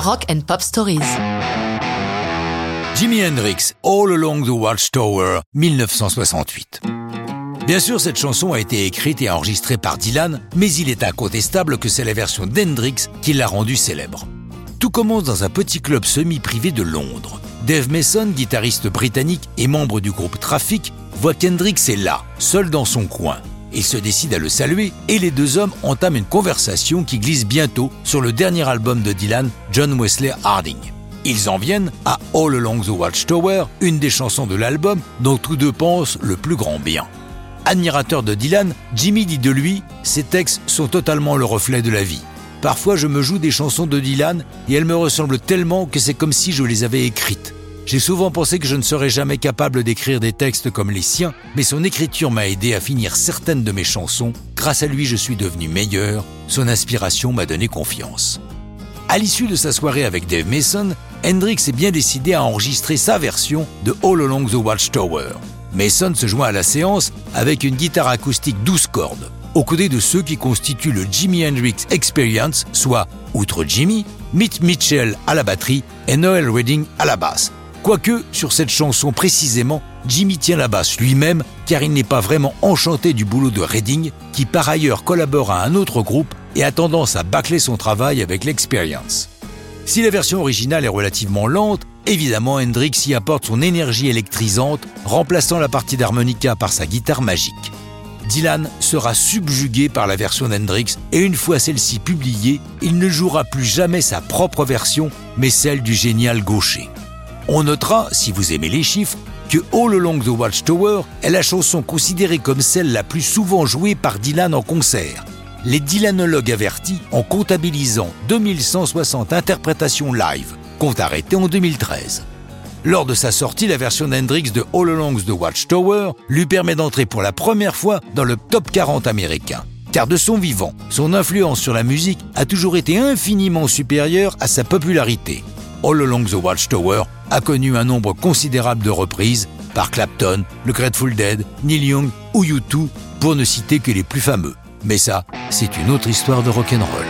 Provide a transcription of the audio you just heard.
Rock and Pop Stories. Jimi Hendrix, All Along the Watchtower, 1968. Bien sûr, cette chanson a été écrite et enregistrée par Dylan, mais il est incontestable que c'est la version d'Hendrix qui l'a rendue célèbre. Tout commence dans un petit club semi-privé de Londres. Dave Mason, guitariste britannique et membre du groupe Traffic, voit qu'Hendrix est là, seul dans son coin. Il se décide à le saluer et les deux hommes entament une conversation qui glisse bientôt sur le dernier album de Dylan, John Wesley Harding. Ils en viennent à All Along the Watchtower, une des chansons de l'album dont tous deux pensent le plus grand bien. Admirateur de Dylan, Jimmy dit de lui Ses textes sont totalement le reflet de la vie. Parfois, je me joue des chansons de Dylan et elles me ressemblent tellement que c'est comme si je les avais écrites. J'ai souvent pensé que je ne serais jamais capable d'écrire des textes comme les siens, mais son écriture m'a aidé à finir certaines de mes chansons. Grâce à lui, je suis devenu meilleur. Son inspiration m'a donné confiance. À l'issue de sa soirée avec Dave Mason, Hendrix est bien décidé à enregistrer sa version de All Along the Watchtower. Mason se joint à la séance avec une guitare acoustique 12 cordes, aux côtés de ceux qui constituent le Jimi Hendrix Experience, soit, outre Jimmy, Mitch Mitchell à la batterie et Noel Redding à la basse. Quoique, sur cette chanson précisément, Jimmy tient la basse lui-même car il n'est pas vraiment enchanté du boulot de Redding, qui par ailleurs collabore à un autre groupe et a tendance à bâcler son travail avec l'Experience. Si la version originale est relativement lente, évidemment Hendrix y apporte son énergie électrisante, remplaçant la partie d'harmonica par sa guitare magique. Dylan sera subjugué par la version d'Hendrix et une fois celle-ci publiée, il ne jouera plus jamais sa propre version, mais celle du génial gaucher. On notera, si vous aimez les chiffres, que All Along the Watchtower est la chanson considérée comme celle la plus souvent jouée par Dylan en concert les Dylanologues avertis en comptabilisant 2160 interprétations live, compte arrêté en 2013. Lors de sa sortie, la version d'Hendrix de All Along the Watchtower lui permet d'entrer pour la première fois dans le top 40 américain. Car de son vivant, son influence sur la musique a toujours été infiniment supérieure à sa popularité. All Along the Watchtower a connu un nombre considérable de reprises par Clapton, le Grateful Dead, Neil Young ou U2, pour ne citer que les plus fameux. Mais ça, c'est une autre histoire de rock'n'roll.